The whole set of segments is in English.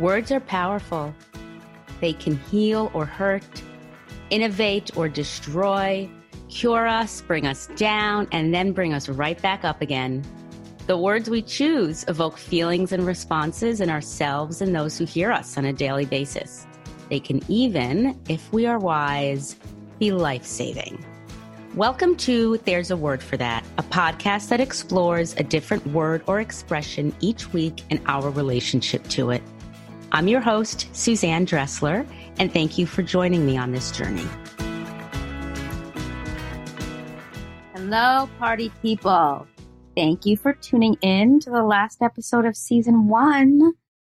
Words are powerful. They can heal or hurt, innovate or destroy, cure us, bring us down, and then bring us right back up again. The words we choose evoke feelings and responses in ourselves and those who hear us on a daily basis. They can even, if we are wise, be life saving. Welcome to There's a Word for That, a podcast that explores a different word or expression each week and our relationship to it. I'm your host, Suzanne Dressler, and thank you for joining me on this journey. Hello, party people. Thank you for tuning in to the last episode of season one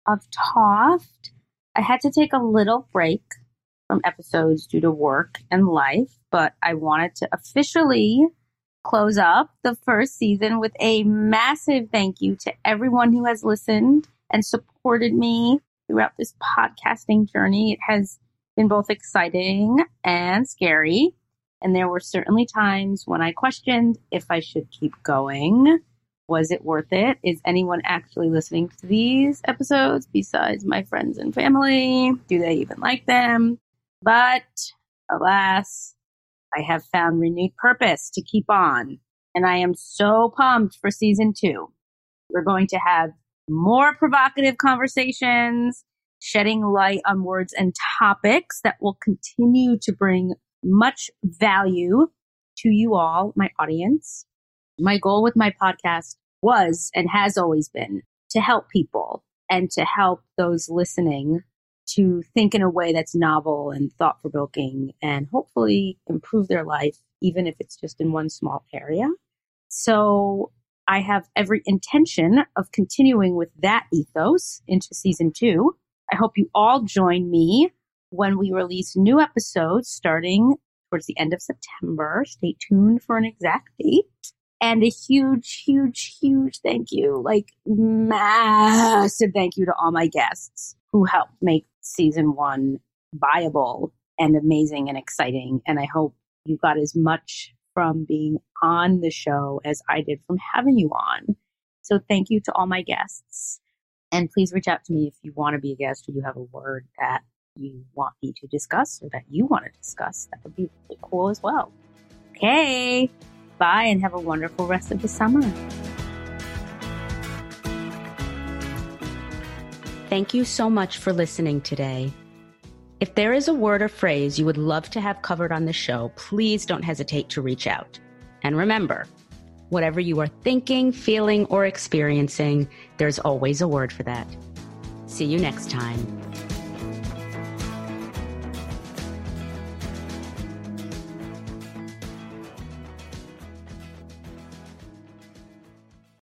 of Toft. I had to take a little break from episodes due to work and life, but I wanted to officially close up the first season with a massive thank you to everyone who has listened and supported me throughout this podcasting journey. It has been both exciting and scary. And there were certainly times when I questioned if I should keep going. Was it worth it? Is anyone actually listening to these episodes besides my friends and family? Do they even like them? But alas, I have found renewed purpose to keep on. And I am so pumped for season two. We're going to have more provocative conversations, shedding light on words and topics that will continue to bring much value to you all, my audience. My goal with my podcast was and has always been to help people and to help those listening to think in a way that's novel and thought provoking and hopefully improve their life, even if it's just in one small area. So I have every intention of continuing with that ethos into season two. I hope you all join me when we release new episodes starting towards the end of September. Stay tuned for an exact date. And a huge, huge, huge thank you, like massive thank you to all my guests who helped make season one viable and amazing and exciting. And I hope you got as much from being on the show as I did from having you on. So thank you to all my guests. And please reach out to me if you want to be a guest or you have a word that you want me to discuss or that you want to discuss. That would be really cool as well. Okay. Bye and have a wonderful rest of the summer. Thank you so much for listening today. If there is a word or phrase you would love to have covered on the show, please don't hesitate to reach out. And remember, whatever you are thinking, feeling, or experiencing, there's always a word for that. See you next time.